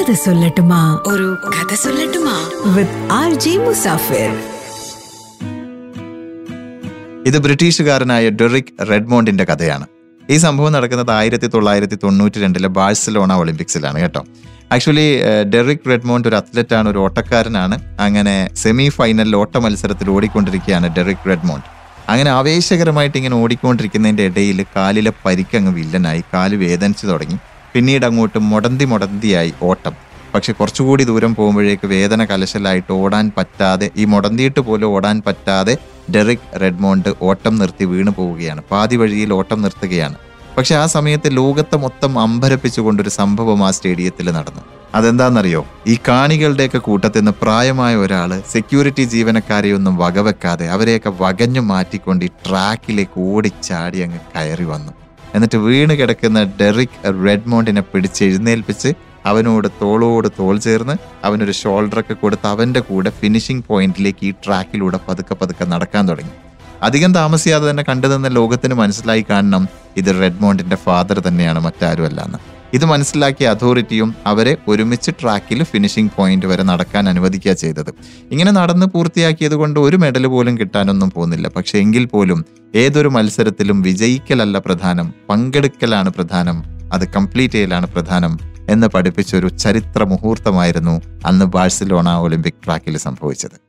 കഥ സൊല്ലട്ടുമാ. ഒരു കഥ സൊല്ലട്ടുമാ. വിത്ത് ആർ ജി മുസാഫിർ ഇത് ബ്രിട്ടീഷുകാരനായ ഡെറിക് റെഡ്മോണ്ടിന്റെ കഥയാണ്. ഈ സംഭവം നടക്കുന്നത് ആയിരത്തി തൊള്ളായിരത്തി തൊണ്ണൂറ്റി രണ്ടിലെ ബാഴ്സലോണ ഒളിമ്പിക്സിലാണ് കേട്ടോ. ആക്ച്വലി ഡെറിക് റെഡ്മോണ്ട് ഒരു അത്ലറ്റാണ് ഒരു ഓട്ടക്കാരനാണ്. അങ്ങനെ സെമി ഫൈനലിൽ ഓട്ട മത്സരത്തിൽ ഓടിക്കൊണ്ടിരിക്കുകയാണ് ഡെറിക് റെഡ്മോണ്ട്. അങ്ങനെ ആവേശകരമായിട്ട് ഇങ്ങനെ ഓടിക്കൊണ്ടിരിക്കുന്നതിന്റെ ഇടയിൽ കാലിലെ പരിക്കങ്ങ് വില്ലനായി കാൽ വേദനിച്ചു തുടങ്ങി. പിന്നീട് അങ്ങോട്ട് മുടന്തി മുടന്തിയായി ഓട്ടം. പക്ഷെ കുറച്ചുകൂടി ദൂരം പോകുമ്പോഴേക്ക് വേദന കലശലായിട്ട് ഓടാൻ പറ്റാതെ ഈ മുടന്തിയിട്ട് പോലും ഓടാൻ പറ്റാതെ ഡെറിക് റെഡ്മോണ്ട് ഓട്ടം നിർത്തി വീണു പോവുകയാണ്. പാതി വഴിയിൽ ഓട്ടം നിർത്തുകയാണ്. പക്ഷെ ആ സമയത്ത് ലോകത്തെ മൊത്തം അമ്പരപ്പിച്ചുകൊണ്ടൊരു സംഭവം ആ സ്റ്റേഡിയത്തിൽ നടന്നു. അതെന്താണെന്നറിയോ ഈ കാണികളുടെയൊക്കെ കൂട്ടത്തിൽ നിന്ന് പ്രായമായ ഒരാൾ സെക്യൂരിറ്റി ജീവനക്കാരെയൊന്നും വകവെക്കാതെ അവരെയൊക്കെ വകഞ്ഞു മാറ്റിക്കൊണ്ട് ഈ ട്രാക്കിലേക്ക് ഓടിച്ചാടി അങ്ങ് കയറി വന്നു. എന്നിട്ട് വീണ് കിടക്കുന്ന ഡെറിക് റെഡ്മോണ്ടിനെ പിടിച്ച് എഴുന്നേൽപ്പിച്ച് അവനോട് തോളോട് തോൾ ചേർന്ന് അവനൊരു ഷോൾഡറൊക്കെ കൊടുത്ത് അവന്റെ കൂടെ ഫിനിഷിംഗ് പോയിന്റിലേക്ക് ഈ ട്രാക്കിലൂടെ പതുക്കെ പതുക്കെ നടക്കാൻ തുടങ്ങി. അധികം താമസിയാതെ തന്നെ കണ്ടുനിന്ന ലോകത്തിന് മനസ്സിലായി കാണണം ഇത് റെഡ്മോണ്ടിന്റെ ഫാദർ തന്നെയാണ് മറ്റാരുമല്ല എന്ന് ഇത് മനസ്സിലാക്കിയ അതോറിറ്റിയും അവരെ ഒരുമിച്ച് ട്രാക്കിൽ ഫിനിഷിംഗ് പോയിന്റ് വരെ നടക്കാൻ അനുവദിക്കുക ചെയ്തത്. ഇങ്ങനെ നടന്ന് പൂർത്തിയാക്കിയത് കൊണ്ട് ഒരു മെഡൽ പോലും കിട്ടാനൊന്നും പോകുന്നില്ല. പക്ഷെ എങ്കിൽ പോലും ഏതൊരു മത്സരത്തിലും വിജയിക്കലല്ല പ്രധാനം പങ്കെടുക്കലാണ് പ്രധാനം അത് കംപ്ലീറ്റ് ചെയ്യലാണ് പ്രധാനം എന്ന് പഠിപ്പിച്ച ഒരു ചരിത്ര മുഹൂർത്തമായിരുന്നു അന്ന് ബാഴ്സലോണ ഒളിമ്പിക് ട്രാക്കിൽ സംഭവിച്ചത്.